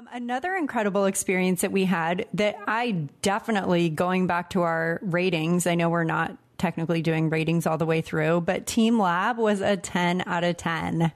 Um, another incredible experience that we had that I definitely going back to our ratings. I know we're not technically doing ratings all the way through, but Team Lab was a 10 out of 10.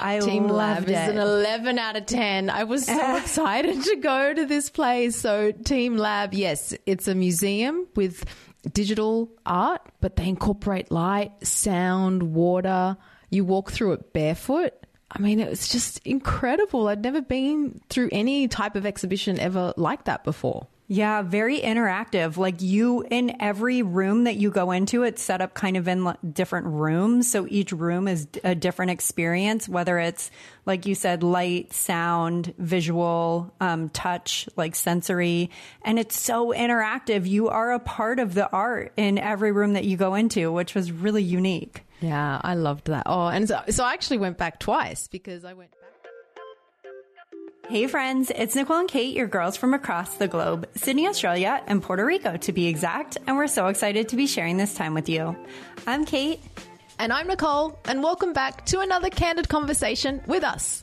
I Team Lab loved is it. an 11 out of 10. I was so excited to go to this place. So, Team Lab, yes, it's a museum with digital art, but they incorporate light, sound, water. You walk through it barefoot. I mean, it was just incredible. I'd never been through any type of exhibition ever like that before. Yeah, very interactive. Like you, in every room that you go into, it's set up kind of in different rooms. So each room is a different experience, whether it's, like you said, light, sound, visual, um, touch, like sensory. And it's so interactive. You are a part of the art in every room that you go into, which was really unique. Yeah, I loved that. Oh, and so, so I actually went back twice because I went back. Hey friends, it's Nicole and Kate, your girls from across the globe, Sydney, Australia, and Puerto Rico to be exact, and we're so excited to be sharing this time with you. I'm Kate. And I'm Nicole, and welcome back to another candid conversation with us.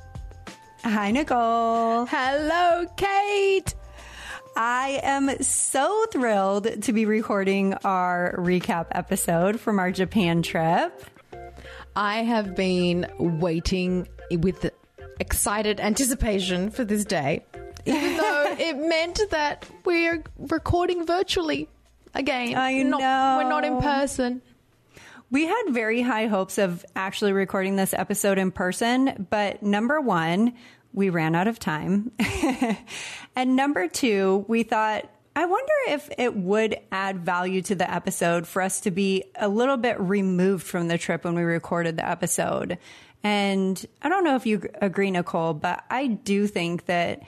Hi, Nicole. Hello, Kate! I am so thrilled to be recording our recap episode from our Japan trip. I have been waiting with excited anticipation for this day, even though it meant that we're recording virtually again. I Not- know. We're not in person. We had very high hopes of actually recording this episode in person, but number one, we ran out of time. and number two, we thought, I wonder if it would add value to the episode for us to be a little bit removed from the trip when we recorded the episode. And I don't know if you agree, Nicole, but I do think that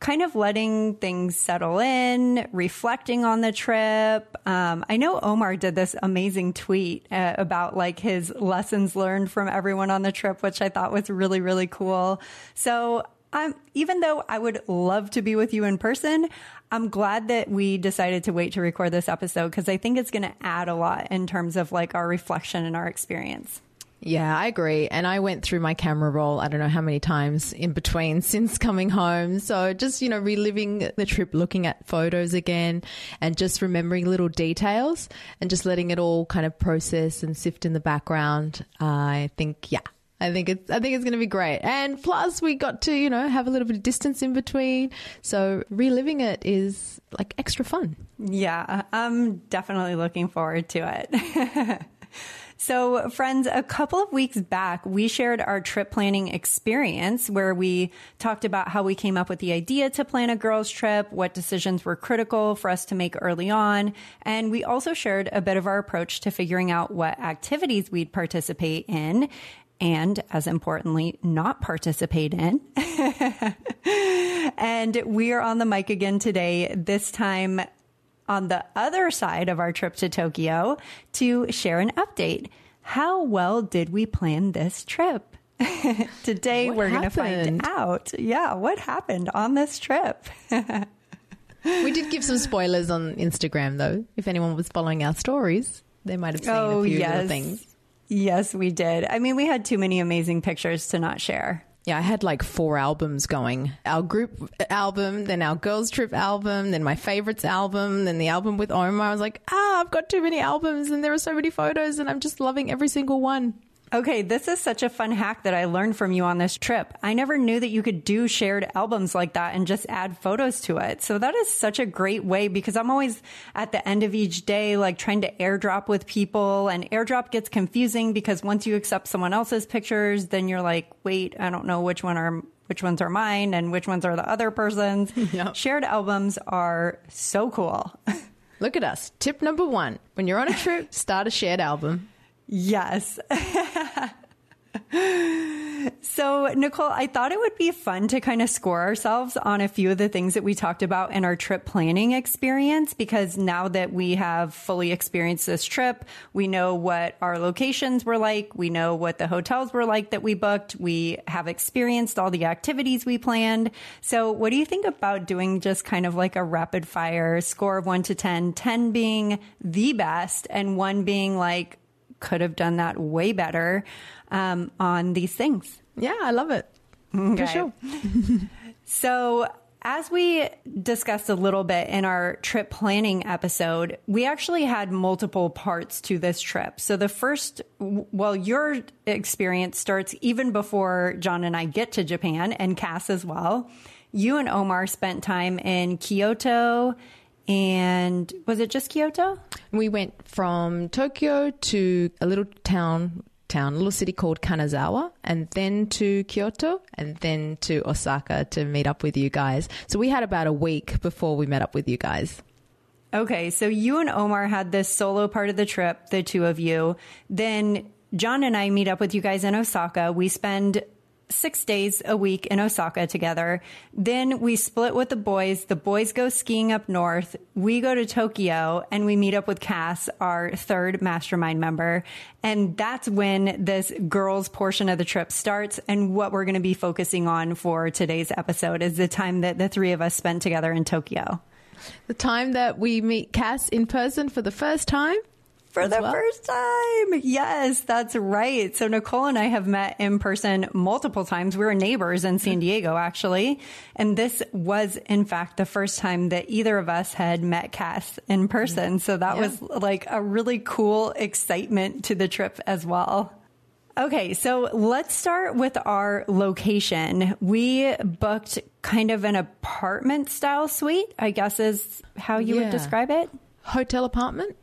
kind of letting things settle in, reflecting on the trip. Um, I know Omar did this amazing tweet uh, about like his lessons learned from everyone on the trip, which I thought was really, really cool. So I'm, even though I would love to be with you in person, I'm glad that we decided to wait to record this episode because I think it's going to add a lot in terms of like our reflection and our experience. Yeah, I agree. And I went through my camera roll, I don't know how many times in between since coming home. So just, you know, reliving the trip, looking at photos again and just remembering little details and just letting it all kind of process and sift in the background. I think, yeah. I think it's I think it's going to be great. And plus we got to, you know, have a little bit of distance in between. So reliving it is like extra fun. Yeah, I'm definitely looking forward to it. So, friends, a couple of weeks back, we shared our trip planning experience where we talked about how we came up with the idea to plan a girls' trip, what decisions were critical for us to make early on. And we also shared a bit of our approach to figuring out what activities we'd participate in and as importantly, not participate in. and we are on the mic again today, this time on the other side of our trip to Tokyo to share an update. How well did we plan this trip? Today What we're going to find out. Yeah, what happened on this trip? We did give some spoilers on Instagram though. If anyone was following our stories, they might have seen Oh, a few yes. little things. Yes, we did. I mean, we had too many amazing pictures to not share. Yeah, I had like four albums going. Our group album, then our girls trip album, then my favorites album, then the album with Omar. I was like, ah, I've got too many albums and there are so many photos and I'm just loving every single one. Okay, this is such a fun hack that I learned from you on this trip. I never knew that you could do shared albums like that and just add photos to it. So that is such a great way because I'm always at the end of each day, like trying to airdrop with people and airdrop gets confusing because once you accept someone else's pictures, then you're like, wait, I don't know which one are which ones are mine and which ones are the other person's. Yep. Shared albums are so cool. Look at us. Tip number one when you're on a trip, start a shared album. Yes. So, Nicole, I thought it would be fun to kind of score ourselves on a few of the things that we talked about in our trip planning experience because now that we have fully experienced this trip, we know what our locations were like, we know what the hotels were like that we booked, we have experienced all the activities we planned. So, what do you think about doing just kind of like a rapid fire score of 1 to 10, 10 being the best and 1 being like could have done that way better um, on these things. Yeah, I love it. Okay. For sure. so, as we discussed a little bit in our trip planning episode, we actually had multiple parts to this trip. So, the first, well, your experience starts even before John and I get to Japan and Cass as well. You and Omar spent time in Kyoto and was it just Kyoto? We went from Tokyo to a little town town, a little city called Kanazawa, and then to Kyoto, and then to Osaka to meet up with you guys. So we had about a week before we met up with you guys. Okay, so you and Omar had this solo part of the trip, the two of you. Then John and I meet up with you guys in Osaka. We spend six days a week in Osaka together. Then we split with the boys. The boys go skiing up north. We go to Tokyo and we meet up with Cass, our third mastermind member. And that's when this girls portion of the trip starts. And what we're going to be focusing on for today's episode is the time that the three of us spent together in Tokyo. The time that we meet Cass in person for the first time for the well. first time. Yes, that's right. So Nicole and I have met in person multiple times. We were neighbors in San Diego, actually. And this was, in fact, the first time that either of us had met Cass in person. So that yeah. was like a really cool excitement to the trip as well. Okay, so let's start with our location. We booked kind of an apartment style suite, I guess is how you yeah. would describe it. Hotel apartment?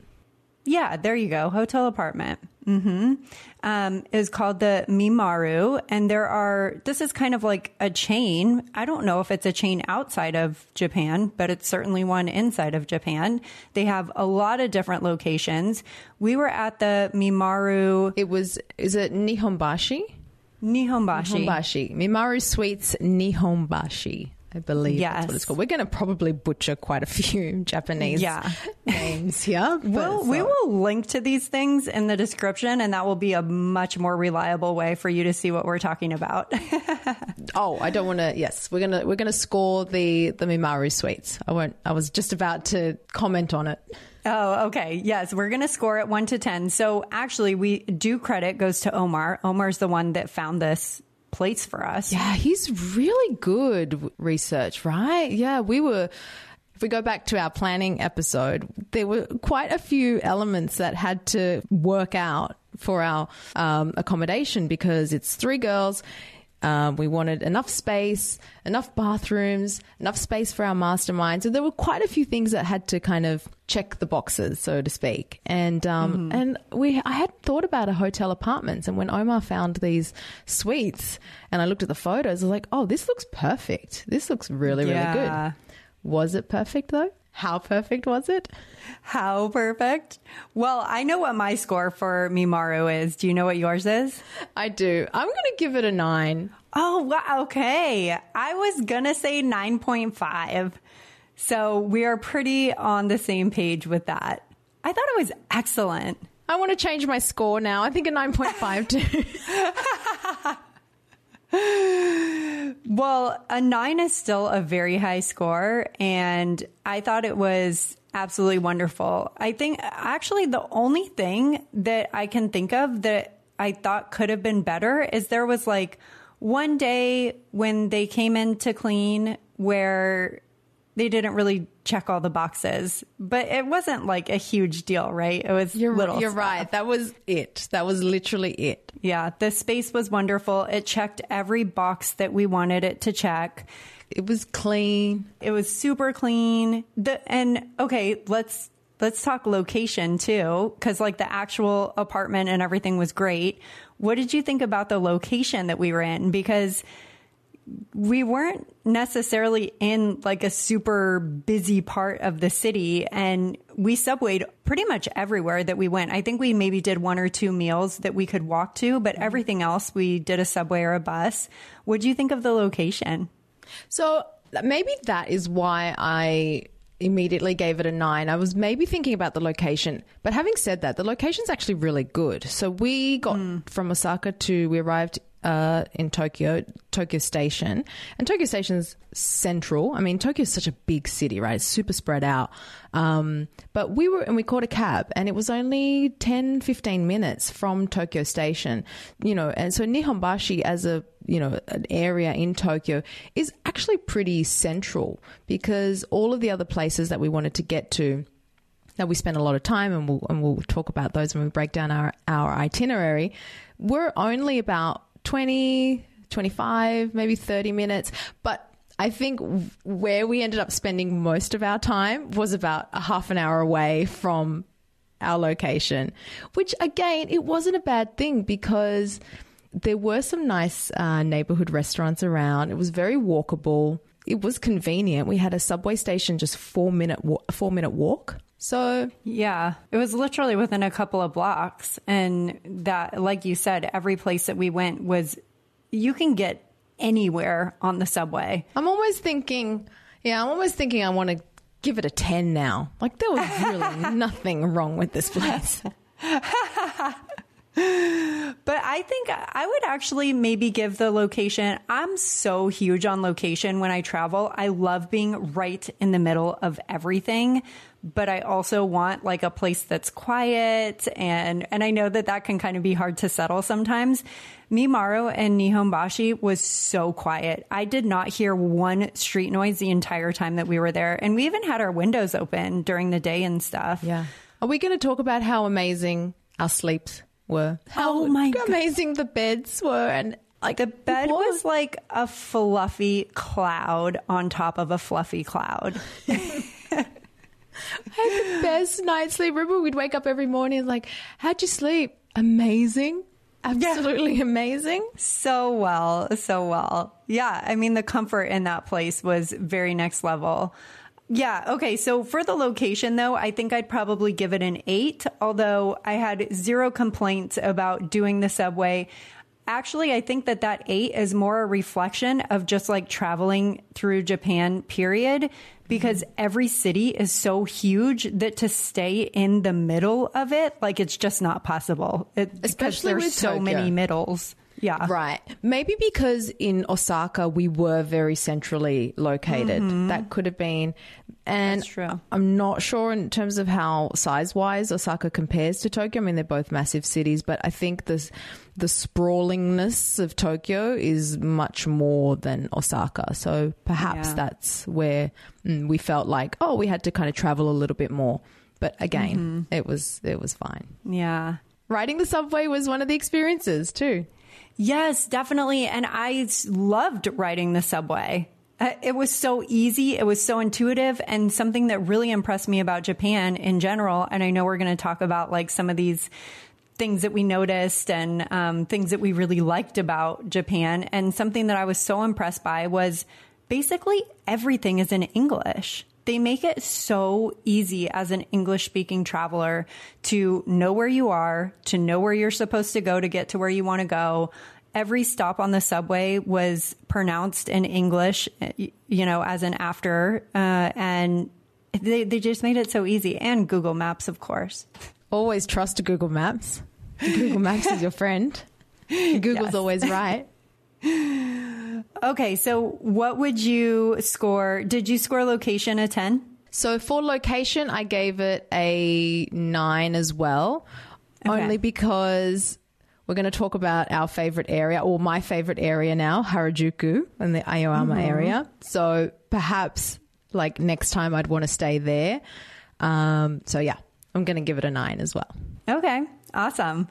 Yeah, there you go. Hotel apartment. Mm-hmm. Um, is called the Mimaru, and there are. This is kind of like a chain. I don't know if it's a chain outside of Japan, but it's certainly one inside of Japan. They have a lot of different locations. We were at the Mimaru. It was. Is it Nihonbashi? Nihonbashi. Nihonbashi. Mimaru Suites Nihonbashi. I believe yes. that's what it's called. We're going to probably butcher quite a few Japanese yeah. names here. We'll, so. We will link to these things in the description, and that will be a much more reliable way for you to see what we're talking about. oh, I don't want to. Yes, we're gonna we're gonna score the the Mimaru suites. I won't. I was just about to comment on it. Oh, okay. Yes, we're going to score it 1 to 10. So actually, we do credit goes to Omar. Omar's the one that found this plates for us. Yeah, he's really good research, right? Yeah, we were if we go back to our planning episode, there were quite a few elements that had to work out for our um, accommodation because it's three girls. Um, we wanted enough space, enough bathrooms, enough space for our mastermind. So there were quite a few things that had to kind of check the boxes, so to speak. And um, mm-hmm. and we I had thought about a hotel apartments, and when Omar found these suites, and I looked at the photos, I was like, oh, this looks perfect. This looks really yeah. really good. Was it perfect though? How perfect was it? How perfect? Well, I know what my score for Mimaru is. Do you know what yours is? I do. I'm going to give it a nine. Oh, wow. Okay. I was going to say 9.5. So we are pretty on the same page with that. I thought it was excellent. I want to change my score now. I think a 9.5 too. well, a nine is still a very high score, and I thought it was absolutely wonderful. I think actually the only thing that I can think of that I thought could have been better is there was like one day when they came in to clean where they didn't really check all the boxes, but it wasn't like a huge deal, right? It was you're, little. You're stuff. right. That was it. That was literally it. Yeah, the space was wonderful. It checked every box that we wanted it to check. It was clean. It was super clean. The and okay, let's let's talk location too cuz like the actual apartment and everything was great. What did you think about the location that we were in because we weren't necessarily in like a super busy part of the city and we subwayed pretty much everywhere that we went. I think we maybe did one or two meals that we could walk to, but everything else we did a subway or a bus. What do you think of the location? So maybe that is why I immediately gave it a nine. I was maybe thinking about the location, but having said that, the location's actually really good. So we got mm. from Osaka to, we arrived uh, in Tokyo, Tokyo Station. And Tokyo Station's central. I mean, Tokyo is such a big city, right? It's super spread out. Um, but we were, and we caught a cab, and it was only 10, 15 minutes from Tokyo Station, you know. And so Nihonbashi, as a you know, an area in Tokyo is actually pretty central because all of the other places that we wanted to get to that we spent a lot of time and we'll, and we'll talk about those when we break down our, our itinerary were only about 20, 25, maybe 30 minutes. But I think where we ended up spending most of our time was about a half an hour away from our location, which again, it wasn't a bad thing because there were some nice uh, neighborhood restaurants around. It was very walkable. It was convenient. We had a subway station just four minute wa- four minute walk. So yeah, it was literally within a couple of blocks, and that, like you said, every place that we went was you can get anywhere on the subway. I'm always thinking, yeah, I'm always thinking I want to give it a ten now. Like there was really nothing wrong with this place. but I think I would actually maybe give the location. I'm so huge on location when I travel. I love being right in the middle of everything, but I also want like a place that's quiet and and I know that that can kind of be hard to settle sometimes. Mimaru and Nihonbashi was so quiet. I did not hear one street noise the entire time that we were there, and we even had our windows open during the day and stuff. Yeah. Are we going to talk about how amazing our sleeps were. How oh my amazing God. the beds were and like the bed was like a fluffy cloud on top of a fluffy cloud. I had the best night's sleep. Remember, we'd wake up every morning like, how'd you sleep? Amazing. Absolutely yeah. amazing. So well, so well. Yeah. I mean, the comfort in that place was very next level. Yeah. Okay. So for the location, though, I think I'd probably give it an eight, although I had zero complaints about doing the subway. Actually, I think that that eight is more a reflection of just like traveling through Japan, period, because mm-hmm. every city is so huge that to stay in the middle of it, like it's just not possible. It, Especially there's so Tokyo. many middles. Yeah. Right. Maybe because in Osaka we were very centrally located. Mm-hmm. That could have been. And That's true. I'm not sure in terms of how size wise Osaka compares to Tokyo. I mean, they're both massive cities, but I think the, the sprawlingness of Tokyo is much more than Osaka. So perhaps yeah. that's where mm, we felt like, oh, we had to kind of travel a little bit more. But again, mm-hmm. it was it was fine. Yeah. Riding the subway was one of the experiences too. Yes, definitely. And I loved riding the subway. Uh, it was so easy. It was so intuitive and something that really impressed me about Japan in general. And I know we're going to talk about like some of these things that we noticed and um, things that we really liked about Japan. And something that I was so impressed by was basically everything is in English they make it so easy as an English speaking traveler to know where you are, to know where you're supposed to go to get to where you want to go. Every stop on the subway was pronounced in English, you know, as an after, uh, and they, they just made it so easy. And Google Maps, of course. Always trust Google Maps. Google Maps is your friend. Google's yes. always right. Okay, so what would you score? Did you score location a 10? So for location, I gave it a 9 as well, okay. only because we're going to talk about our favorite area, or my favorite area now, Harajuku in the Aoyama mm-hmm. area. So perhaps like next time I'd want to stay there. Um, so yeah, I'm going to give it a 9 as well. Okay, awesome.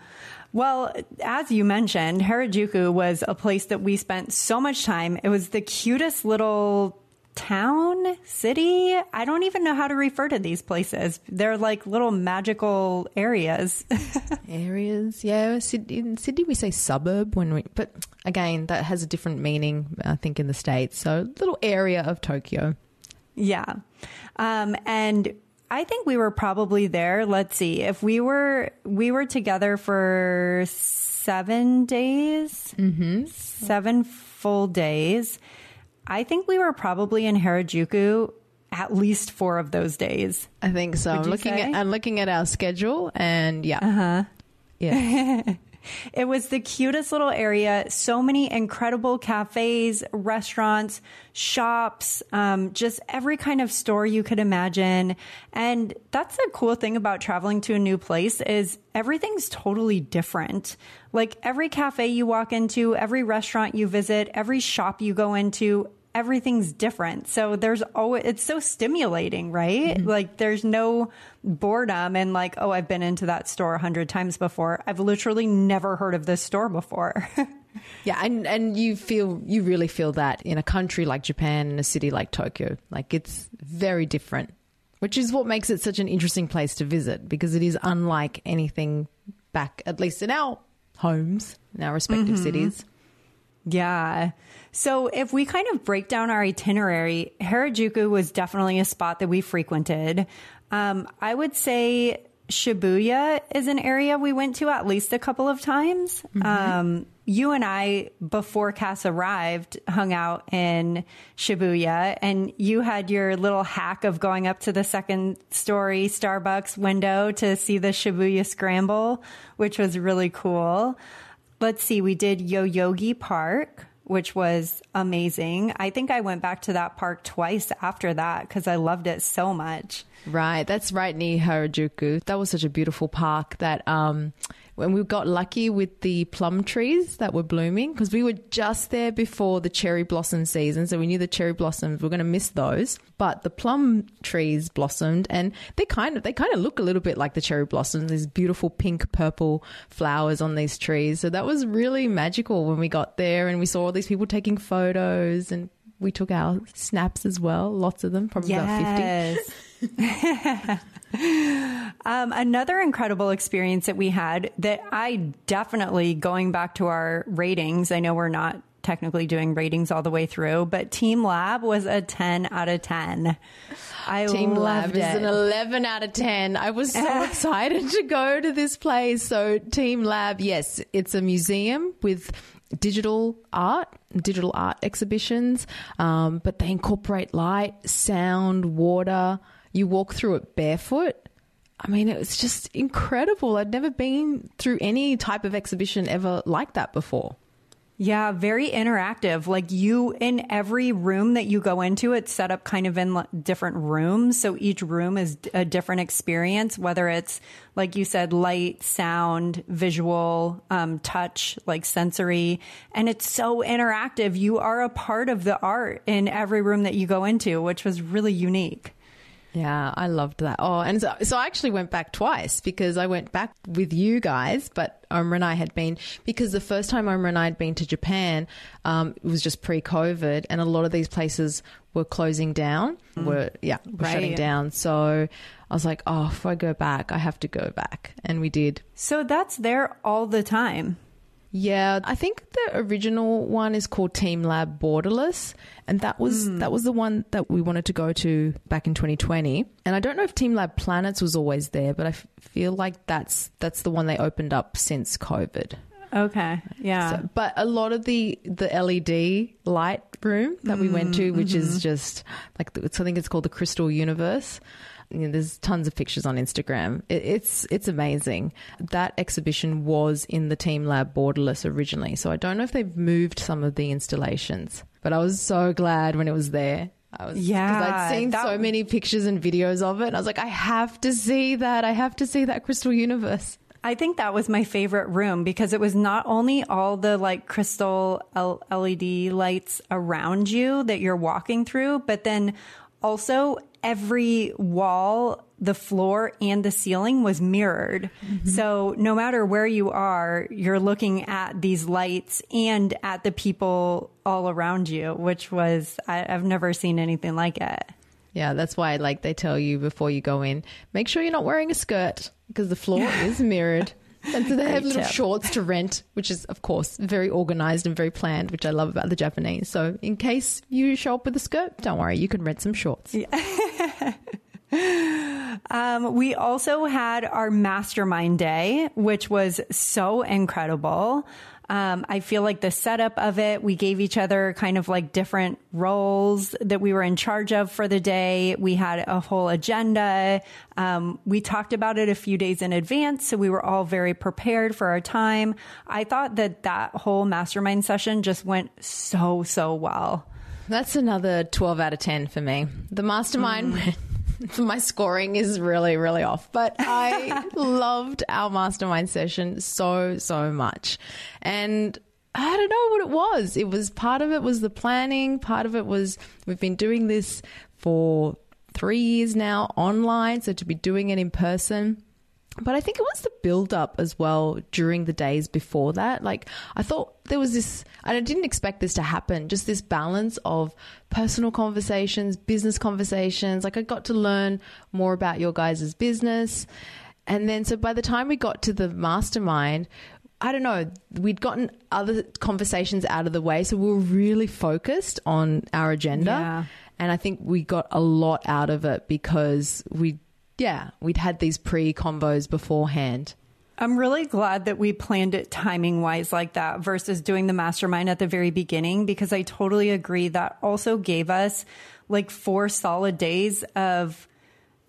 Well, as you mentioned, Harajuku was a place that we spent so much time. It was the cutest little town, city. I don't even know how to refer to these places. They're like little magical areas. Areas, yeah. In Sydney, we say suburb when we, but again, that has a different meaning, I think, in the States. So, little area of Tokyo. yeah. Um, and I think we were probably there. Let's see. If we were, we were together for seven days, mm-hmm. seven full days. I think we were probably in Harajuku at least four of those days. I think so. I'm looking say? at I'm looking at our schedule, and yeah, uh-huh. yeah. It was the cutest little area. So many incredible cafes, restaurants, shops, um, just every kind of store you could imagine. And that's the cool thing about traveling to a new place is everything's totally different. Like every cafe you walk into, every restaurant you visit, every shop you go into, everything's different. So there's always, it's so stimulating, right? Mm-hmm. Like there's no boredom and like, oh, I've been into that store a hundred times before. I've literally never heard of this store before. Yeah, and and you feel you really feel that in a country like Japan and a city like Tokyo. Like it's very different, which is what makes it such an interesting place to visit because it is unlike anything back at least in our homes, in our respective mm-hmm. cities. Yeah. So if we kind of break down our itinerary, Harajuku was definitely a spot that we frequented. Um, I would say Shibuya is an area we went to at least a couple of times. Um, you and I, before Cass arrived, hung out in Shibuya, and you had your little hack of going up to the second story Starbucks window to see the Shibuya Scramble, which was really cool. Let's see, we did Yoyogi Park, which was amazing. I think I went back to that park twice after that because I loved it so much. Right, that's right near Harajuku. That was such a beautiful park that um when we got lucky with the plum trees that were blooming because we were just there before the cherry blossom season so we knew the cherry blossoms we were going to miss those. But the plum trees blossomed and they kind of they kind of look a little bit like the cherry blossoms these beautiful pink purple flowers on these trees. So that was really magical when we got there and we saw all these people taking photos and we took our snaps as well lots of them probably about 50 Yes. um, another incredible experience that we had that I definitely, going back to our ratings, I know we're not technically doing ratings all the way through, but Team Lab was a 10 out of 10. I Team Lab is it. an 11 out of 10. I was so excited to go to this place. So, Team Lab, yes, it's a museum with digital art, digital art exhibitions, um, but they incorporate light, sound, water. You walk through it barefoot. I mean, it was just incredible. I'd never been through any type of exhibition ever like that before. Yeah, very interactive. Like you, in every room that you go into, it's set up kind of in different rooms. So each room is a different experience, whether it's, like you said, light, sound, visual, um, touch, like sensory. And it's so interactive. You are a part of the art in every room that you go into, which was really unique. Yeah, I loved that. Oh, and so, so I actually went back twice because I went back with you guys, but Omar and I had been, because the first time Omar and I had been to Japan, um, it was just pre COVID, and a lot of these places were closing down, were, yeah, were shutting Right. down. So I was like, oh, if I go back, I have to go back. And we did. So that's there all the time. Yeah, I think the original one is called Team Lab Borderless, and that was hmm. that was the one that we wanted to go to back in 2020. And I don't know if Team Lab Planets was always there, but I f- feel like that's that's the one they opened up since COVID. Okay. Yeah. So, but a lot of the the LED light room that we went to, hmm, which is mm-hmm. just like the, I think it's called the Crystal Universe. You know, there's tons of pictures on Instagram. It, it's it's amazing. That exhibition was in the Team Lab Borderless originally, so I don't know if they've moved some of the installations. But I was so glad when it was there. I was, Yeah, I'd seen that- so many pictures and videos of it. And I was like, I have to see that. I have to see that Crystal Universe. I think that was my favorite room because it was not only all the like crystal L- LED lights around you that you're walking through, but then also every wall, the floor, and the ceiling was mirrored. Mm-hmm. So no matter where you are, you're looking at these lights and at the people all around you, which was, I, I've never seen anything like it. Yeah, that's why like they tell you before you go in, make sure you're not wearing a skirt because the floor is mirrored. And so they have little shorts to rent, which is of course very organized and very planned, which I love about the Japanese. So in case you show up with a skirt, don't worry, you can rent some shorts. Um, we also had our mastermind day, which was so incredible. Um, I feel like the setup of it, we gave each other kind of like different roles that we were in charge of for the day. We had a whole agenda. Um, we talked about it a few days in advance, so we were all very prepared for our time. I thought that that whole mastermind session just went so, so well. That's another 12 out of 10 for me. The mastermind, my scoring is really, really off, but I loved our mastermind session so, so much. And I don't know what it was. It was part of it was the planning, part of it was we've been doing this for three years now online, so to be doing it in person. But I think it was the build up as well during the days before that. Like, I thought there was this, and I didn't expect this to happen, just this balance of personal conversations, business conversations. Like, I got to learn more about your guys' business. And then, so by the time we got to the mastermind, I don't know, we'd gotten other conversations out of the way. So we were really focused on our agenda. Yeah. And I think we got a lot out of it because we, yeah, we'd had these pre combos beforehand. I'm really glad that we planned it timing wise like that versus doing the mastermind at the very beginning because I totally agree that also gave us like four solid days of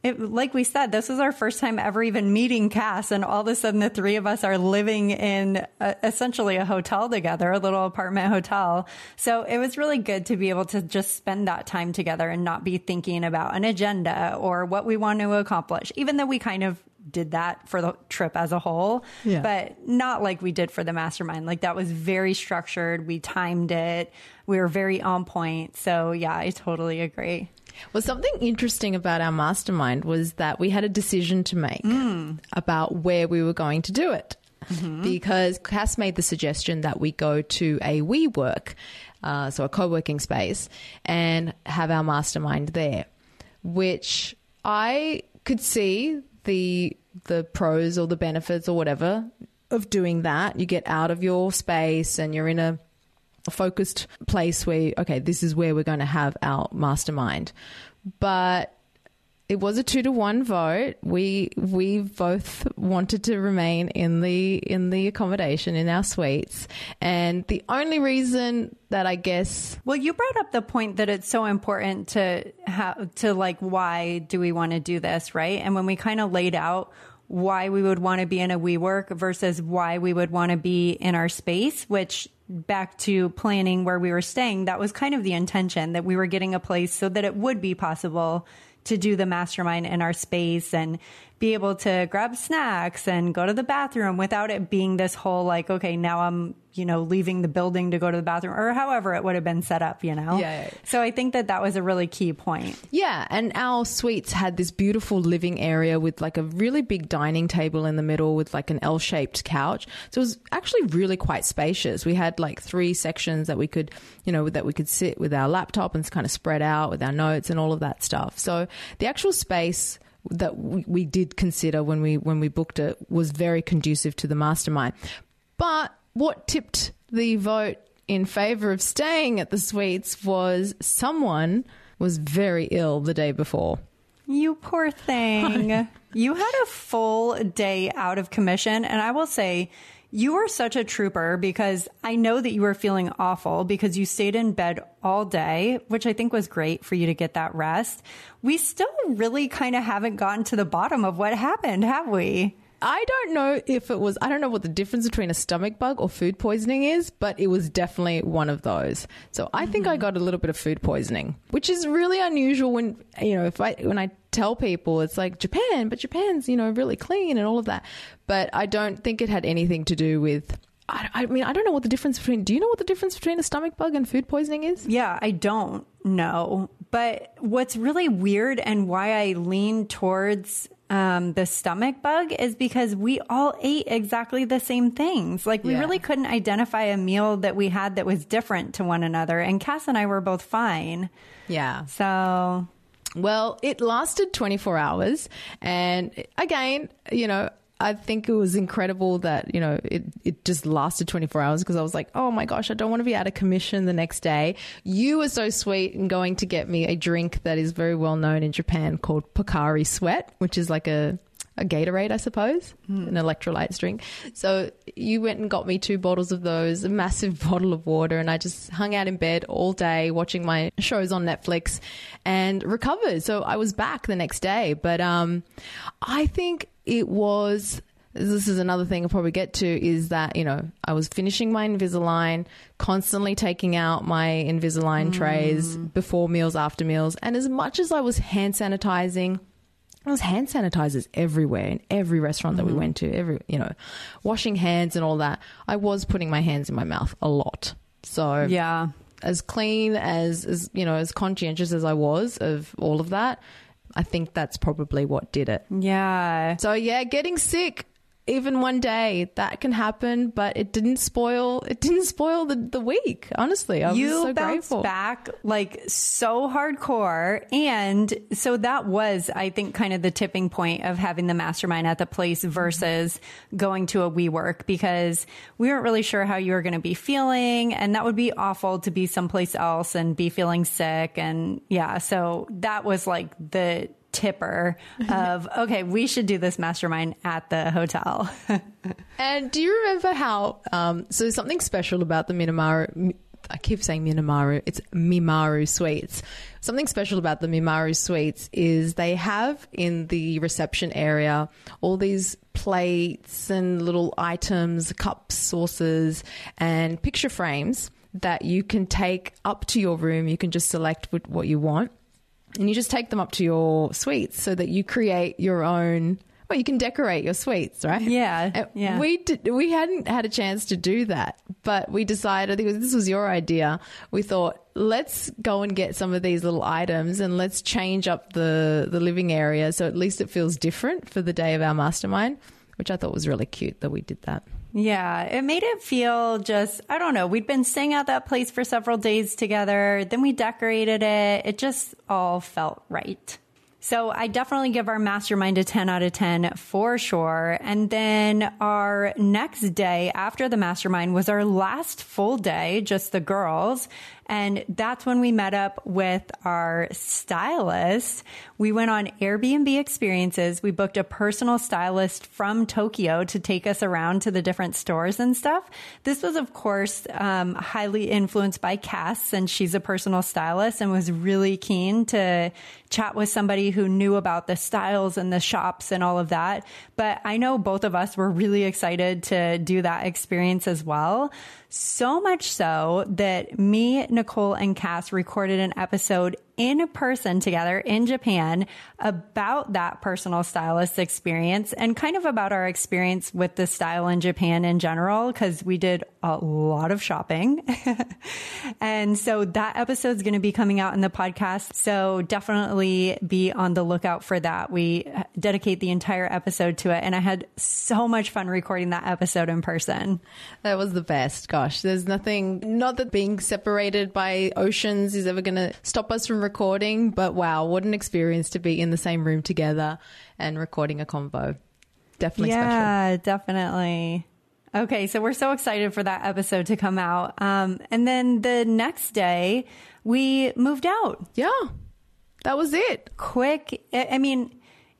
it, like we said, this was our first time ever even meeting Cass, and all of a sudden the three of us are living in a, essentially a hotel together, a little apartment hotel. So it was really good to be able to just spend that time together and not be thinking about an agenda or what we want to accomplish, even though we kind of did that for the trip as a whole, Yeah. but not like we did for the mastermind. Like that was very structured. We timed it. We were very on point. So yeah, I totally agree. Well, something interesting about our mastermind was that we had a decision to make about where we were going to do it. Because Cass made the suggestion that we go to a WeWork, uh, so a co working space, and have our mastermind there, which I could see the the pros or the benefits or whatever of doing that. You get out of your space and you're in a focused place where okay this is where we're going to have our mastermind but it was a two to one vote we we both wanted to remain in the in the accommodation in our suites and the only reason that i guess Well, you brought up the point that it's so important to have to like why do we want to do this, right? And when we kind of laid out why we would want to be in a WeWork versus why we would want to be in our space, which back to planning where we were staying, that was kind of the intention that we were getting a place so that it would be possible to do the mastermind in our space and be able to grab snacks and go to the bathroom without it being this whole like, okay, now I'm, you know, leaving the building to go to the bathroom or however it would have been set up, you know? Yeah. So I think that that was a really key point. Yeah, and our suites had this beautiful living area with like a really big dining table in the middle with like an L shaped couch. So it was actually really quite spacious. We had like three sections that we could, you know, that we could sit with our laptop and kind of spread out with our notes and all of that stuff. So the actual space that we, we did consider when we when we booked it was very conducive to the mastermind. But what tipped the vote in favor of staying at the suites was someone was very ill the day before. You poor thing. you had a full day out of commission. And I will say, you were such a trooper because I know that you were feeling awful because you stayed in bed all day, which I think was great for you to get that rest. We still really kind of haven't gotten to the bottom of what happened, have we? I don't know if it was, I don't know what the difference between a stomach bug or food poisoning is, but it was definitely one of those. So I think I mm-hmm. got a little bit of food poisoning, which is really unusual when, you know, if I, when I tell people it's like Japan, but Japan's, you know, really clean and all of that. But I don't think it had anything to do with, I, I mean, I don't know what the difference between, do you know what the difference between a stomach bug and food poisoning is? Yeah, I don't know. But what's really weird and why I lean towards um, the stomach bug is because we all ate exactly the same things. Like we Yeah. really couldn't identify a meal that we had that was different to one another. And Cass and I were both fine. Yeah. So Well, it lasted 24 hours. And again, you know, I think it was incredible that, you know, it, it just lasted 24 hours because I was like, oh my gosh, I don't want to be out of commission the next day. You were so sweet in going to get me a drink that is very well known in Japan called Pocari Sweat, which is like a, a Gatorade, I suppose, an electrolytes drink. So you went and got me two bottles of those, a massive bottle of water, and I just hung out in bed all day watching my shows on Netflix and recovered. So I was back the next day. But um, I think it was. This is another thing I'll probably get to is that, you know, I was finishing my Invisalign, constantly taking out my Invisalign trays before meals, after meals. And as much as I was hand sanitizing, there was hand sanitizers everywhere in every restaurant that we mm-hmm. went to, every, you know, washing hands and all that. I was putting my hands in my mouth a lot. So yeah. as clean as, as, you know, as conscientious as I was of all of that, I think that's probably what did it. Yeah. So yeah, getting sick even one day that can happen, but it didn't spoil. It didn't spoil the, the week. Honestly, I you was so bounced grateful. back like so hardcore and so that was i think kind of the tipping point of having the mastermind at the place mm-hmm. versus going to a WeWork because we weren't really sure how you were going to be feeling and that would be awful to be someplace else and be feeling sick and yeah so that was like the tipper of okay we should do this mastermind at the hotel And do you remember how? Um, so something special about the Minamaru. I keep saying Minamaru. It's Mimaru Suites. Something special about the Mimaru Suites is they have in the reception area all these plates and little items, cups, saucers, and picture frames that you can take up to your room. You can just select what- what you want and you just take them up to your suites so that you create your own well you can decorate your suites right? Yeah, And yeah. we did, we hadn't had a chance to do that but we decided I think this was your idea. We thought let's go and get some of these little items and let's change up the the living area so at least it feels different for the day of our mastermind which I thought was really cute that we did that Yeah, it made it feel just, I don't know. We'd been staying at that place for several days together. Then we decorated it. It just all felt right. So I definitely give our mastermind a 10 out of 10 for sure. And then our next day after the mastermind was our last full day, just the girls. And that's when we met up with our stylist. We went on Airbnb experiences. We booked a personal stylist from Tokyo to take us around to the different stores and stuff. This was, of course, um, highly influenced by Cass, and she's a personal stylist and was really keen to chat with somebody who knew about the styles and the shops and all of that. But I know both of us were really excited to do that experience as well. So much so that me, Nicole, and Cass recorded an episode in person together in Japan about that personal stylist experience and kind of about our experience with the style in Japan in general, because we did a lot of shopping. and so that episode is going to be coming out in the podcast. So definitely be on the lookout for that. We uh, dedicate the entire episode to it. And I had so much fun recording that episode in person. That was the best. Gosh, there's nothing, not that being separated by oceans is ever going to stop us from recording, but wow, what an experience to be in the same room together and recording a convo. Definitely special. yeah, definitely. Okay, so we're so excited for that episode to come out. Um, and then the next day, we moved out. Yeah, that was it. Quick. I mean,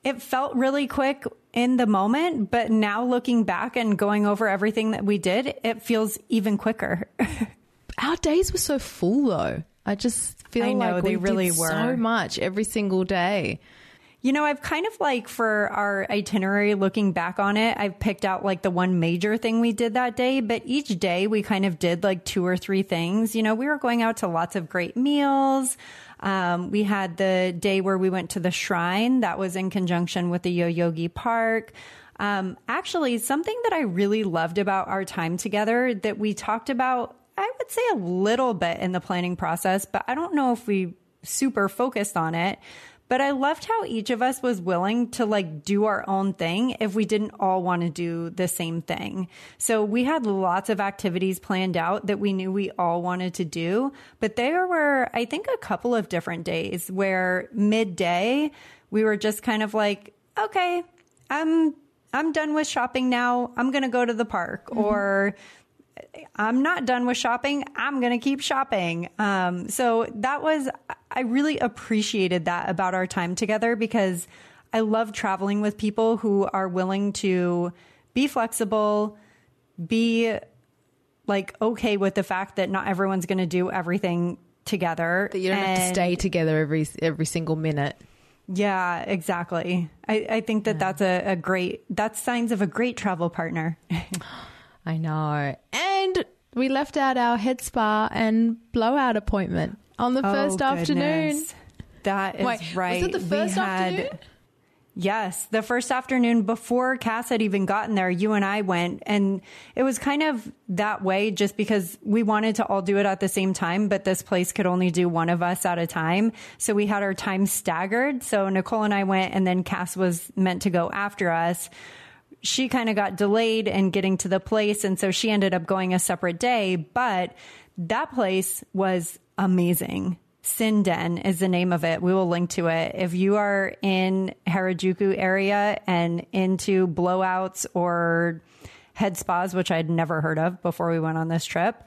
it felt really quick in the moment, but now looking back and going over everything that we did, it feels even quicker. Our days were so full though. I just feel I know, like they we really did were. so much every single day. You know, I've kind of like for our itinerary, looking back on it, I've picked out like the one major thing we did that day, but each day we kind of did like two or three things. You know, we were going out to lots of great meals. Um, we had the day where we went to the shrine that was in conjunction with the Yoyogi Park. Um, actually, something that I really loved about our time together that we talked about, I would say a little bit in the planning process, but I don't know if we super focused on it. But I loved how each of us was willing to like do our own thing if we didn't all want to do the same thing. So we had lots of activities planned out that we knew we all wanted to do. But there were, I think, a couple of different days where midday we were just kind of like, okay, I'm I'm done with shopping now. I'm going to go to the park mm-hmm. or I'm not done with shopping. I'm going to keep shopping. Um, so that was, I really appreciated that about our time together because I love traveling with people who are willing to be flexible, be like okay with the fact that not everyone's going to do everything together. That you don't and, have to stay together every every single minute. Yeah, exactly. I, I think that yeah. that's a, a great that's signs of a great travel partner. I know. And we left out our head spa and blowout appointment on the oh, first goodness. afternoon. That is Wait, right. Was it the first had, afternoon? Yes, the first afternoon before Cass had even gotten there, you and I went, and it was kind of that way just because we wanted to all do it at the same time, but this place could only do one of us at a time. So we had our time staggered. So Nicole and I went, and then Cass was meant to go after us she kind of got delayed in getting to the place. And so she ended up going a separate day. But that place was amazing. Sinden is the name of it. We will link to it. If you are in Harajuku area and into blowouts or head spas, which I'd never heard of before we went on this trip,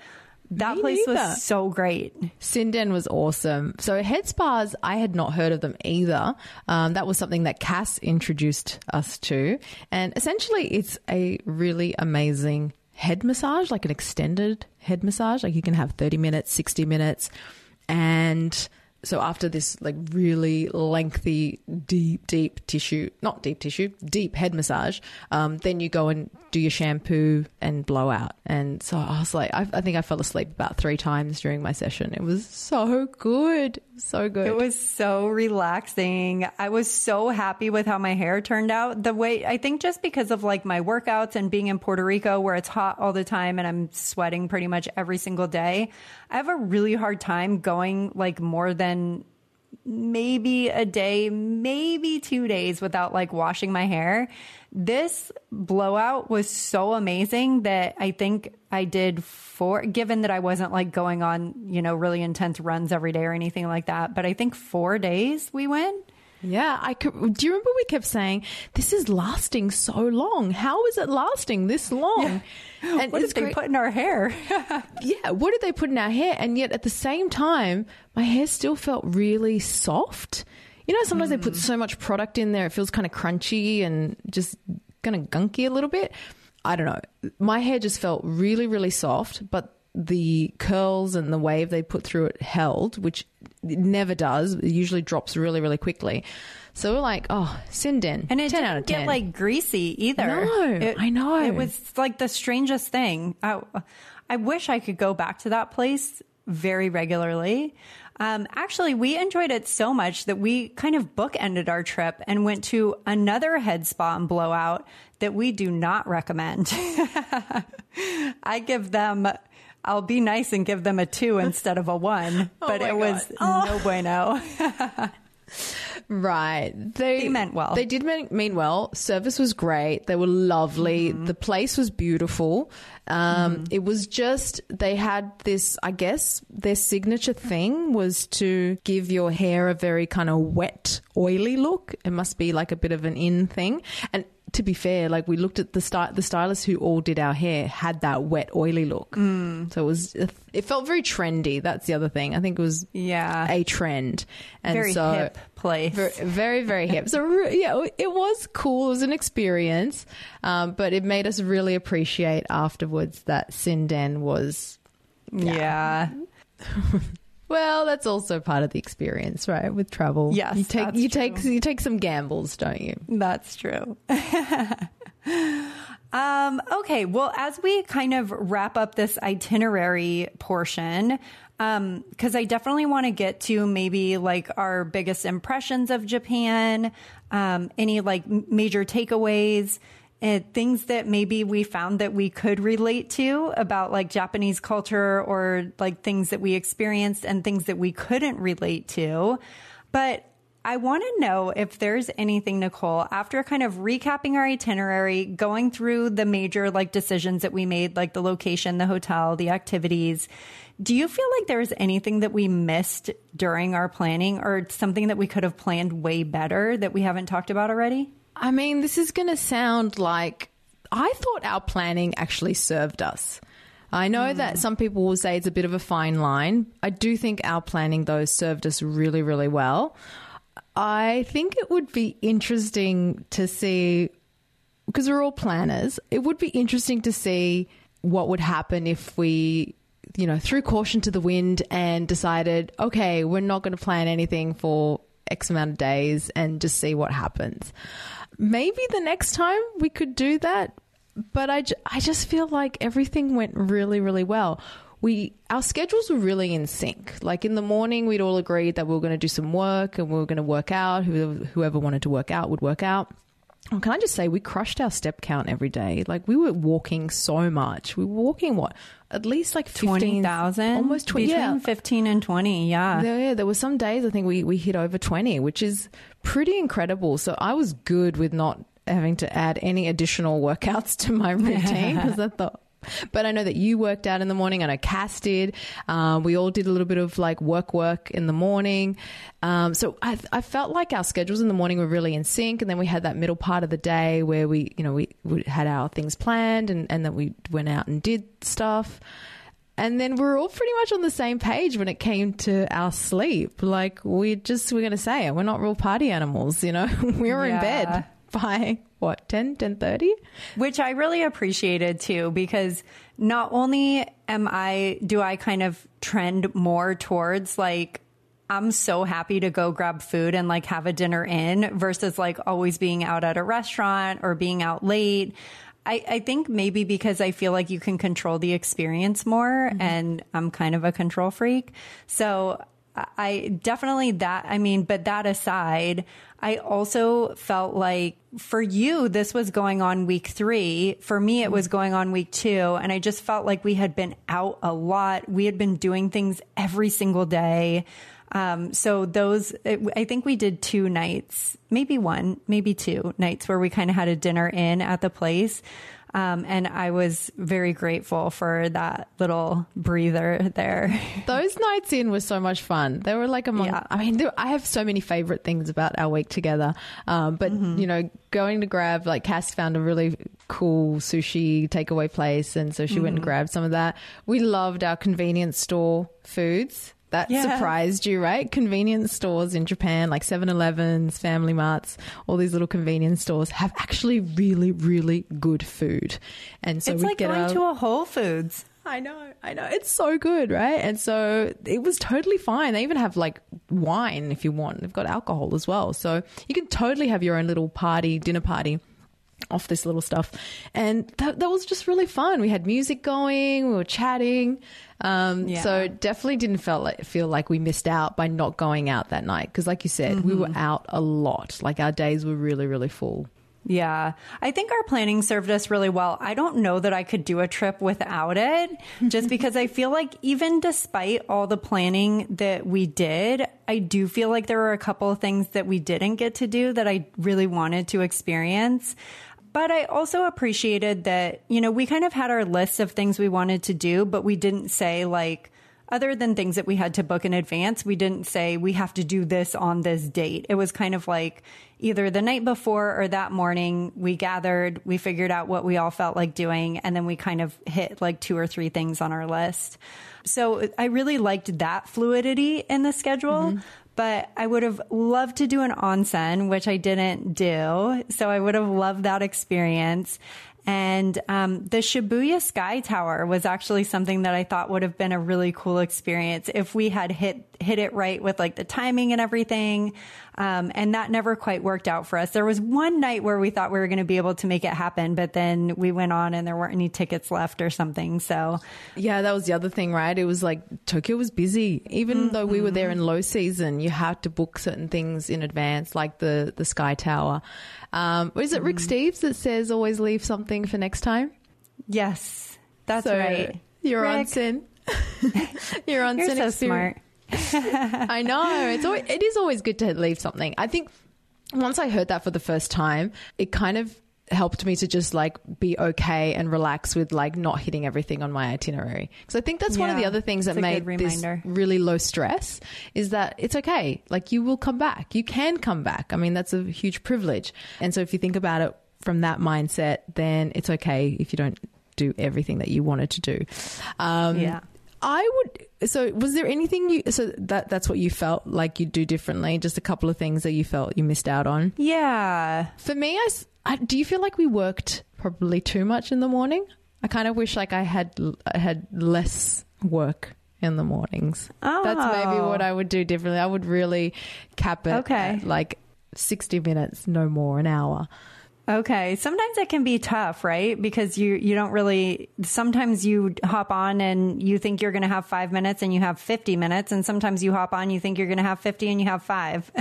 that Me place neither. was so great. Sinden was awesome. So head spas, I had not heard of them either. Um, that was something that Cass introduced us to, and essentially, it's a really amazing head massage, like an extended head massage. Like you can have thirty minutes, sixty minutes, and so after this like really lengthy deep deep tissue not deep tissue deep head massage um, then you go and do your shampoo and blow out. And so i was like I, I, think i fell asleep about three times during my session. It was so good. So good. It was so relaxing. I was so happy with how my hair turned out. The way i think just because of like my workouts and being in puerto rico where it's hot all the time and i'm sweating pretty much every single day i have a really hard time going like more than maybe a day, maybe two days without like washing my hair. This blowout was so amazing that I think I did four, given that I wasn't like going on, you know, really intense runs every day or anything like that. But I think four days we went. Yeah, I could, do you remember we kept saying this is lasting so long? How is it lasting this long? Yeah. And what did they put in our hair? yeah, what did they put in our hair? And yet at the same time, my hair still felt really soft. You know, sometimes mm. they put mm. so much product in there, it feels kind of crunchy and just kind of gunky a little bit. I don't know. My hair just felt really, really soft, but the curls and the wave they put through it held, which it never does. It usually drops really, really quickly. So we're like, oh, Sinden. And it 10 didn't out of 10. get like greasy either. No, it, I know. It was like the strangest thing. I, I wish I could go back to that place very regularly. Um, actually, we enjoyed it so much that we kind of bookended our trip and went to another head spa and blowout that we do not recommend. I give them I'll be nice and give them a two instead of a one, oh but it God. was oh. no bueno. right. They, they, meant well. They did mean, mean, well. Service was great. They were lovely. Mm-hmm. The place was beautiful. Um, mm-hmm. It was just, they had this, I guess, their signature thing was to give your hair a very kind of wet, oily look. It must be like a bit of an in thing. And to be fair, like we looked at the sty- the stylists who all did our hair had that wet, oily look. Mm. So it was it felt very trendy. That's the other thing. I think it was yeah a trend and very so hip place. Very very, very hip. So yeah, it was cool. It was an experience, um, but it made us really appreciate afterwards that Sinden was yeah. yeah. Well, that's also part of the experience, right? With travel, yes, you take you true. take you take some gambles, don't you? That's true. um, okay, well, as we kind of wrap up this itinerary portion, because um, I definitely want to get to maybe like our biggest impressions of Japan, um, any like major takeaways. Uh, things that maybe we found that we could relate to about like Japanese culture or like things that we experienced and things that we couldn't relate to. But I want to know if there's anything, Nicole, after kind of recapping our itinerary, going through the major like decisions that we made, like the location, the hotel, the activities. Do you feel like there's anything that we missed during our planning or something that we could have planned way better that we haven't talked about already? I mean, this is going to sound like I thought our planning actually served us. I know mm. that some people will say it's a bit of a fine line. I do think our planning, though, served us really, really well. I think it would be interesting to see, because we're all planners, it would be interesting to see what would happen if we, you know, threw caution to the wind and decided, okay, we're not going to plan anything for X amount of days and just see what happens. Maybe the next time we could do that, but I, I just feel like everything went really, really well we our schedules were really in sync. Like in the morning, we'd all agreed that we were going to do some work and we were going to work out. Whoever, whoever wanted to work out would work out. And can I just say, we crushed our step count every day. Like we were walking so much. We were walking what at least like 20,000 almost 20 between yeah. 15 and 20 yeah there, yeah there were some days i think we, we hit over 20 which is pretty incredible so i was good with not having to add any additional workouts to my routine because i thought but I know that you worked out in the morning. I know Cass did. Um, we all did a little bit of like work work in the morning. Um, so I, I, felt like our schedules in the morning were really in sync. And then we had that middle part of the day where we, you know, we, we had our things planned and, and then we went out and did stuff. And then we are all pretty much on the same page when it came to our sleep. Like we just, we're going to say it. We're not real party animals, you know, we were yeah. in bed by what 10 10 30 which i really appreciated too because not only am i do i kind of trend more towards like i'm so happy to go grab food and like have a dinner in versus like always being out at a restaurant or being out late I, I think maybe because I feel like you can control the experience more mm-hmm. and I'm kind of a control freak. So I definitely that, I mean, but that aside, I also felt like for you, this was going on week three. For me, it was mm-hmm. going on week two. And I just felt like we had been out a lot. We had been doing things every single day. Um, so those, it, I think we did two nights, maybe one, maybe two nights where we kind of had a dinner in at the place. Um, and I was very grateful for that little breather there. Those nights in were so much fun. They were like among, yeah. I mean, there, I have so many favorite things about our week together. Um, but, mm-hmm. you know, going to grab, like Cass found a really cool sushi takeaway place. And so she mm-hmm. went and mm-hmm. grabbed some of that. We loved our convenience store foods. That yeah. surprised you, right? Convenience stores in Japan, like 7 Elevens, Family Marts, all these little convenience stores have actually really, really good food. And so it's we like get going our, to a Whole Foods. I know, I know. It's so good, right? And so it was totally fine. They even have like wine if you want. They've got alcohol as well. So you can totally have your own little party, dinner party off this little stuff. And that, that was just really fun. We had music going, we were chatting. Um, yeah. So definitely didn't feel like, feel like we missed out by not going out that night. Because, like you said, mm-hmm. we were mm-hmm. out a lot. Like our days were really, really full. Yeah. I think our planning served us really well. I don't know that I could do a trip without it, just because I feel like even despite all the planning that we did, I do feel like there were a couple of things that we didn't get to do that I really wanted to experience. But I also appreciated that, you know, we kind of had our list of things we wanted to do, but we didn't say like, other than things that we had to book in advance, we didn't say we have to do this on this date. It was kind of like either the night before or that morning, we gathered, we figured out what we all felt like doing, and then we kind of hit like two or three things on our list. So I really liked that fluidity in the schedule. Mm-hmm but I would have loved to do an onsen, which I didn't do. So I would have loved that experience. And um, the Shibuya Sky Tower was actually something that I thought would have been a really cool experience if we had hit hit it right with like the timing and everything. Um, and that never quite worked out for us. There was one night where we thought we were going to be able to make it happen, but then we went on and there weren't any tickets left or something. So Yeah, that was the other thing, right? It was like Tokyo was busy. Even though we were there in low season, you had to book certain things in advance, like the, the Sky Tower. Um, is it Rick Steves that says always leave something for next time? yes, that's So right. You're on sin. You're on You're sin so experience. smart. I know. It's always, it is always good to leave something. I think once I heard that for the first time, it kind of helped me to just like be okay and relax with like not hitting everything on my itinerary. Because I think that's one of the other things that made this really low stress is that it's okay. Like you will come back. You can come back. I mean, that's a huge privilege. And so if you think about it from that mindset, then it's okay if you don't do everything that you wanted to do. Um, Yeah. I would. So, was there anything you? So that that's what you felt like you'd do differently. Just a couple of things that you felt you missed out on. Yeah. For me, I. do you feel like we worked probably too much in the morning? I kind of wish like I had I had less work in the mornings. Oh. That's maybe Oh. what I would do differently. I would really cap it Okay. like sixty minutes, no more, an hour. Okay. Sometimes it can be tough, right? Because you, you don't really, sometimes you hop on and you think you're going to have five minutes and you have 50 minutes. And sometimes you hop on, you think you're going to have 50 and you have five.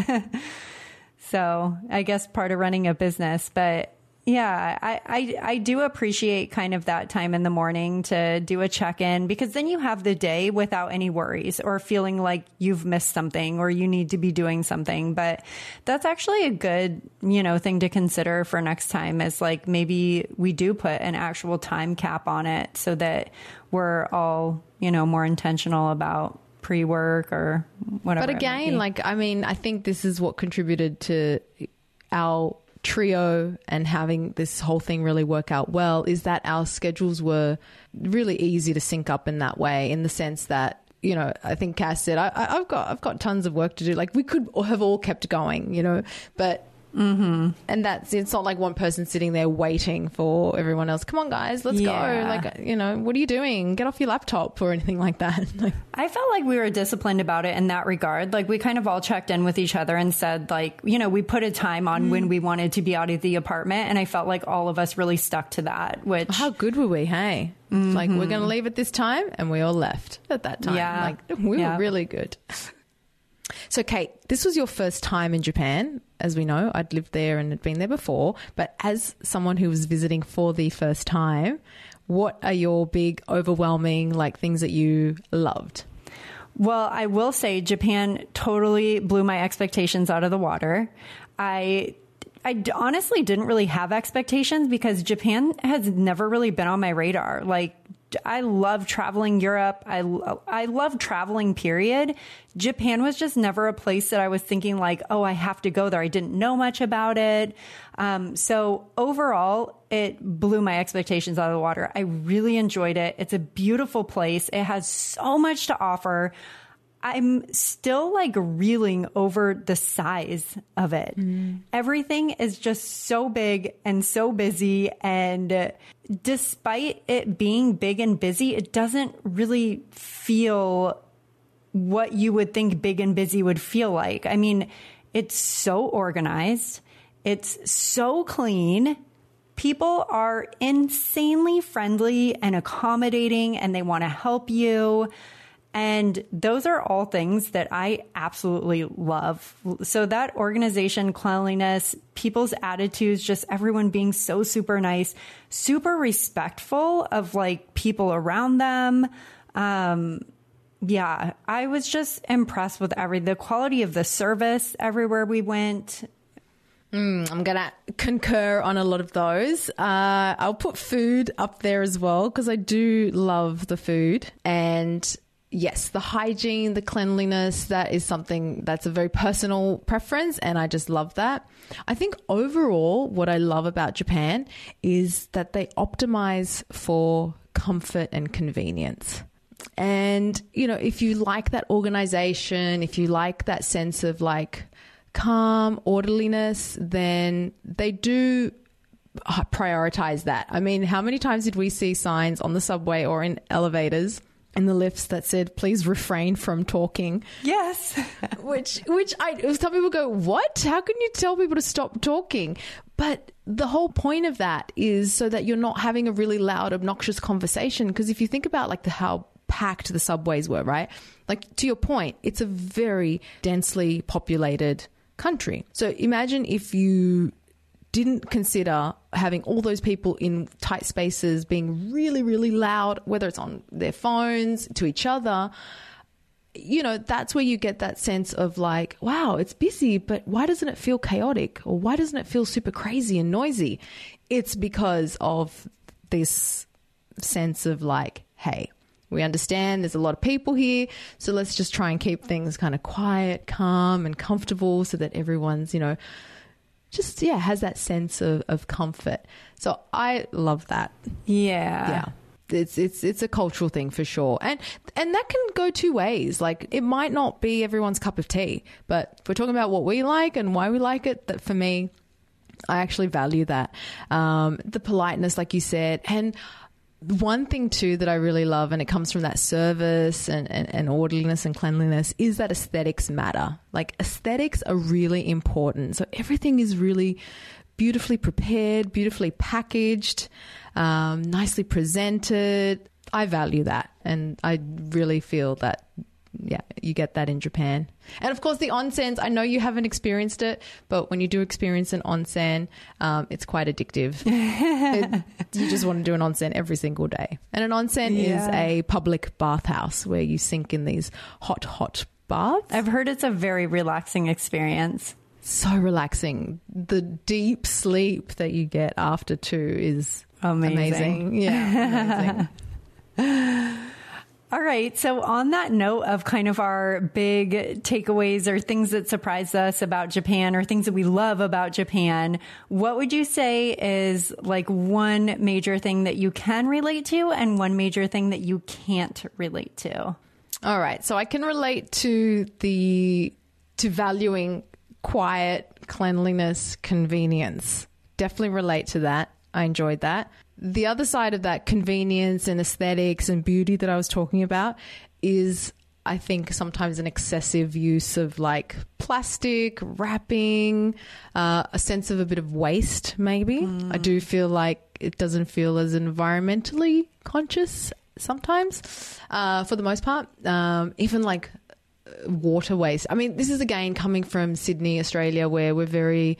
so I guess part of running a business, but yeah, I, I, I do appreciate kind of that time in the morning to do a check in because then you have the day without any worries or feeling like you've missed something or you need to be doing something. But that's actually a good, you know, thing to consider for next time is like maybe we do put an actual time cap on it so that we're all, you know, more intentional about pre work or whatever. But again, like I mean, I think this is what contributed to our trio and having this whole thing really work out well is that our schedules were really easy to sync up in that way in the sense that you know i think cass said I, i've got i've got tons of work to do. Like we could have all kept going you know? But Mm-hmm. and that's it's not like one person sitting there waiting for everyone else come on guys let's Yeah. go like you know what are you doing get off your laptop or anything like that like I felt like we were disciplined about it in that regard. Like we kind of all checked in with each other and said like, you know, we put a time on Mm. when we wanted to be out of the apartment and I felt like all of us really stuck to that, which How good were we? Hey, It's like we're going to leave at this time, and we all left at that time. Yeah. like we Yeah. were really good. So, Kate, this was your first time in Japan. As we know, I'd lived there and had been there before. But as someone who was visiting for the first time, what are your big, overwhelming like things that you loved? Well, I will say Japan totally blew my expectations out of the water. I I honestly didn't really have expectations because Japan has never really been on my radar. Like I love traveling Europe. I I love traveling period. Japan was just never a place that I was thinking like, "Oh, I have to go there." I didn't know much about it. Um, so overall, it blew my expectations out of the water. I really enjoyed it. It's a beautiful place. It has so much to offer. I'm still like reeling over the size of it. Mm. Everything is just so big and so busy. And despite it being big and busy, it doesn't really feel what you would think big and busy would feel like. I mean, it's so organized, it's so clean. People are insanely friendly and accommodating, and they want to help you. And those are all things that I absolutely love. So that organization, cleanliness, people's attitudes, just everyone being so super nice, super respectful of like people around them. Um, yeah, I was just impressed with every the quality of the service everywhere we went. I'm gonna concur on a lot of those. Uh, I'll put food up there as well because I do love the food and. Yes, the hygiene, the cleanliness, that is something that's a very personal preference, and I just love that. I think overall, what I love about Japan is that they optimize for comfort and convenience. And, you know, if you like that organization, if you like that sense of like calm, orderliness, then they do prioritize that. I mean, how many times did we see signs on the subway or in elevators in the lifts that said, please refrain from talking. Yes. which, which I, some people go, what? How can you tell people to stop talking? But the whole point of that is so that you're not having a really loud, obnoxious conversation. Because if you think about like the how packed the subways were, right? Like to your point, it's a very densely populated country. So imagine if you didn't consider having all those people in tight spaces being really, really loud, whether it's on their phones, to each other, you know, that's where you get that sense of like, wow, it's busy, but why doesn't it feel chaotic? Or why doesn't it feel super crazy and noisy? It's because of this sense of like, hey, we understand there's a lot of people here, so let's just try and keep things kind of quiet, calm, and comfortable so that everyone's, you know, just yeah has that sense of, of comfort. So i love that. Yeah. yeah. It's it's it's a cultural thing for sure. And and that can go two ways. Like it might not be everyone's cup of tea but if we're talking about what we like and why we like it that for me i actually value that. Um, the politeness like you said. And one thing too that I really love, and it comes from that service and, and, and, orderliness and cleanliness, is that aesthetics matter. Like aesthetics are really important. So everything is really beautifully prepared, beautifully packaged, um, nicely presented. I value that, and I really feel that yeah, you get that in Japan. And of course, the onsens, I know you haven't experienced it, but when you do experience an onsen, um, it's quite addictive. it, you just want to do an onsen every single day. And an onsen yeah. is a public bathhouse where you sink in these hot, hot baths. I've heard it's a very relaxing experience. So relaxing. The deep sleep that you get after two is amazing. amazing. Yeah, amazing. All right. So, on that note of kind of our big takeaways or things that surprised us about Japan or things that we love about Japan, what would you say is like one major thing that you can relate to and one major thing that you can't relate to? All right. So, I can relate to the, to valuing quiet, cleanliness, convenience. Definitely relate to that. I enjoyed that the other side of that convenience and aesthetics and beauty that I was talking about is I think sometimes an excessive use of like plastic wrapping, uh, a sense of a bit of waste, maybe. Mm. I do feel like it doesn't feel as environmentally conscious sometimes, uh, for the most part. Um, even like water waste. I mean, this is again coming from Sydney, Australia, where we're very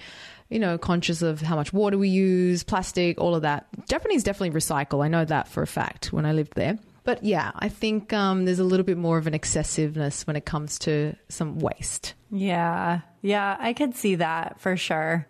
you know, conscious of how much water we use, plastic, all of that. Japanese definitely recycle. I know that for a fact when I lived there. But yeah, I think um, there's a little bit more of an excessiveness when it comes to some waste. Yeah. Yeah, I could see that for sure.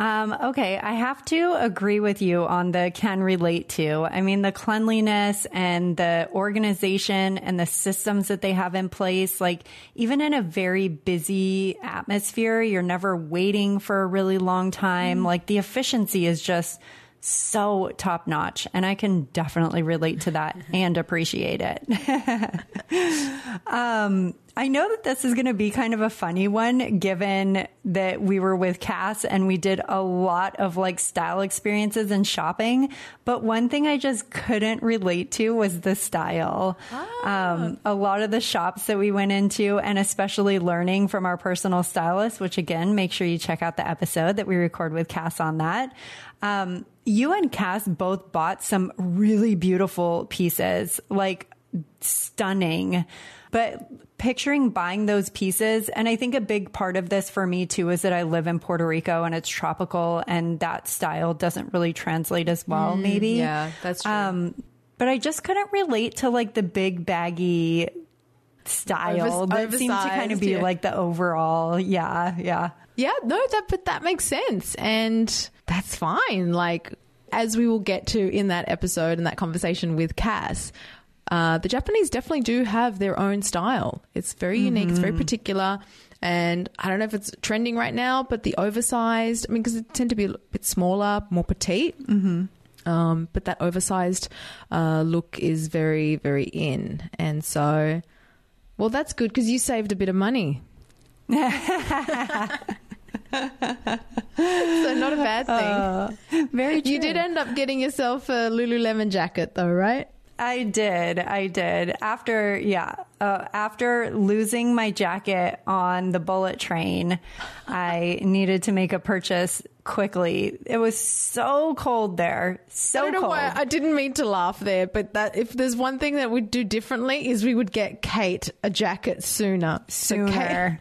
Um, okay, I have to agree with you on the can relate to. I mean, the cleanliness and the organization and the systems that they have in place, like even in a very busy atmosphere, you're never waiting for a really long time. Mm. Like the efficiency is just so top notch. And I can definitely relate to that and appreciate it. um, I know that this is going to be kind of a funny one given that we were with Cass and we did a lot of like style experiences and shopping. But one thing I just couldn't relate to was the style. Ah. Um, a lot of the shops that we went into and especially learning from our personal stylist, which again, make sure you check out the episode that we record with Cass on that. Um, you and Cass both bought some really beautiful pieces, like stunning. But picturing buying those pieces, and I think a big part of this for me too is that I live in Puerto Rico and it's tropical, and that style doesn't really translate as well, mm, maybe. Yeah, that's true. Um, but I just couldn't relate to like the big baggy style that seems to kind of be yeah. like the overall. Yeah, yeah. Yeah, no, that but that makes sense. And that's fine. Like as we will get to in that episode and that conversation with Cass, uh, the Japanese definitely do have their own style. It's very mm-hmm. unique. It's very particular. And I don't know if it's trending right now, but the oversized, I mean, because it tend to be a bit smaller, more petite. Mm-hmm. Um, but that oversized uh, look is very, very in. And so, well, that's good because you saved a bit of money. so not a bad thing. Uh, very true. You did end up getting yourself a Lululemon jacket, though, right? I did. I did. After, yeah, uh, after losing my jacket on the bullet train, I needed to make a purchase quickly. It was so cold there. So I don't know cold. why I didn't mean to laugh there, but that if there's one thing that we'd do differently is we would get Kate a jacket sooner. So Kate- Sooner.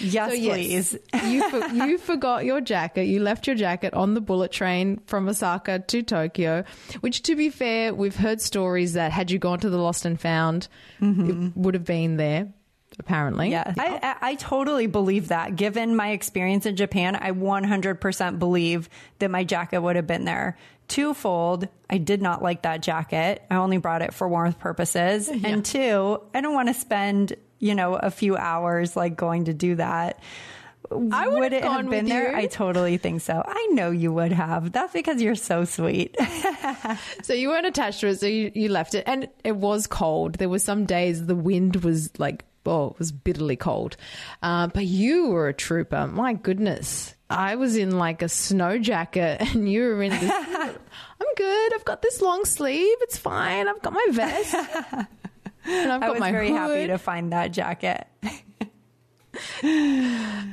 Yes, So please. you for, you forgot your jacket. You left your jacket on the bullet train from Osaka to Tokyo. Which, to be fair, we've heard stories that had you gone to the Lost and Found, it mm-hmm. would have been there. Apparently, Yeah, I, I, I totally believe that. Given my experience in Japan, I 100% believe that my jacket would have been there. Twofold, I did not like that jacket. I only brought it for warmth purposes. And two, I don't want to spend, you know, a few hours like going to do that. I would would have it gone have been there? you. I totally think so. I know you would have. That's because you're so sweet. So you weren't attached to it, so you, you left it, and it was cold. There were some days the wind was like, oh, it was bitterly cold. Uh, but you were a trooper. My goodness, I was in like a snow jacket, and you were in this. I'm good. I've got this long sleeve. It's fine. I've got my vest, and I've I was my very hood. happy to find that jacket.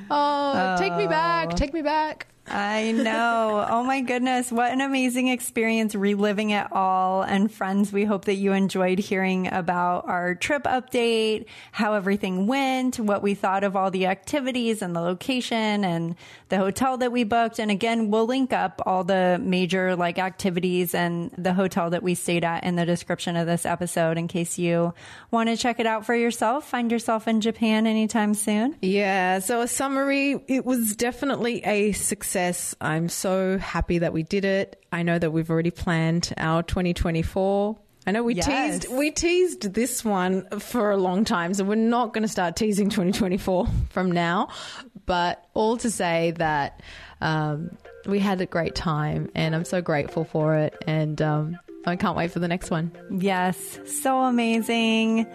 Oh, take me back. Oh. Take me back. I know. Oh my goodness. What an amazing experience reliving it all. And friends, we hope that you enjoyed hearing about our trip update, how everything went, what we thought of all the activities and the location and the hotel that we booked. And again, we'll link up all the major like activities and the hotel that we stayed at in the description of this episode in case you want to check it out for yourself. Find yourself in Japan anytime soon. Yeah, so a summary, it was definitely a success. I'm so happy that we did it. I know that we've already planned our 2024. I know we Yes. teased we teased this one for a long time, so we're not going to start teasing 2024 from now. But all to say that um, we had a great time, and I'm so grateful for it, and um, I can't wait for the next one. Yes, so amazing.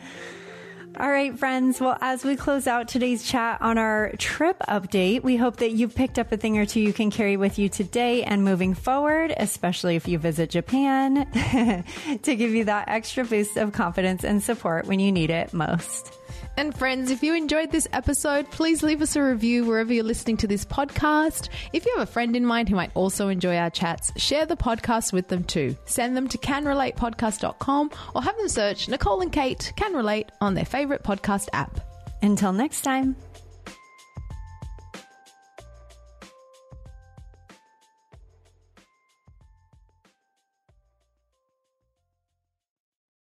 All right, friends. Well, as we close out today's chat on our trip update, we hope that you've picked up a thing or two you can carry with you today and moving forward, especially if you visit Japan, to give you that extra boost of confidence and support when you need it most. And friends, if you enjoyed this episode, please leave us a review wherever you're listening to this podcast. If you have a friend in mind who might also enjoy our chats, share the podcast with them too. Send them to canrelatepodcast.com or have them search Nicole and Kate Can Relate on their favorite podcast app. Until next time.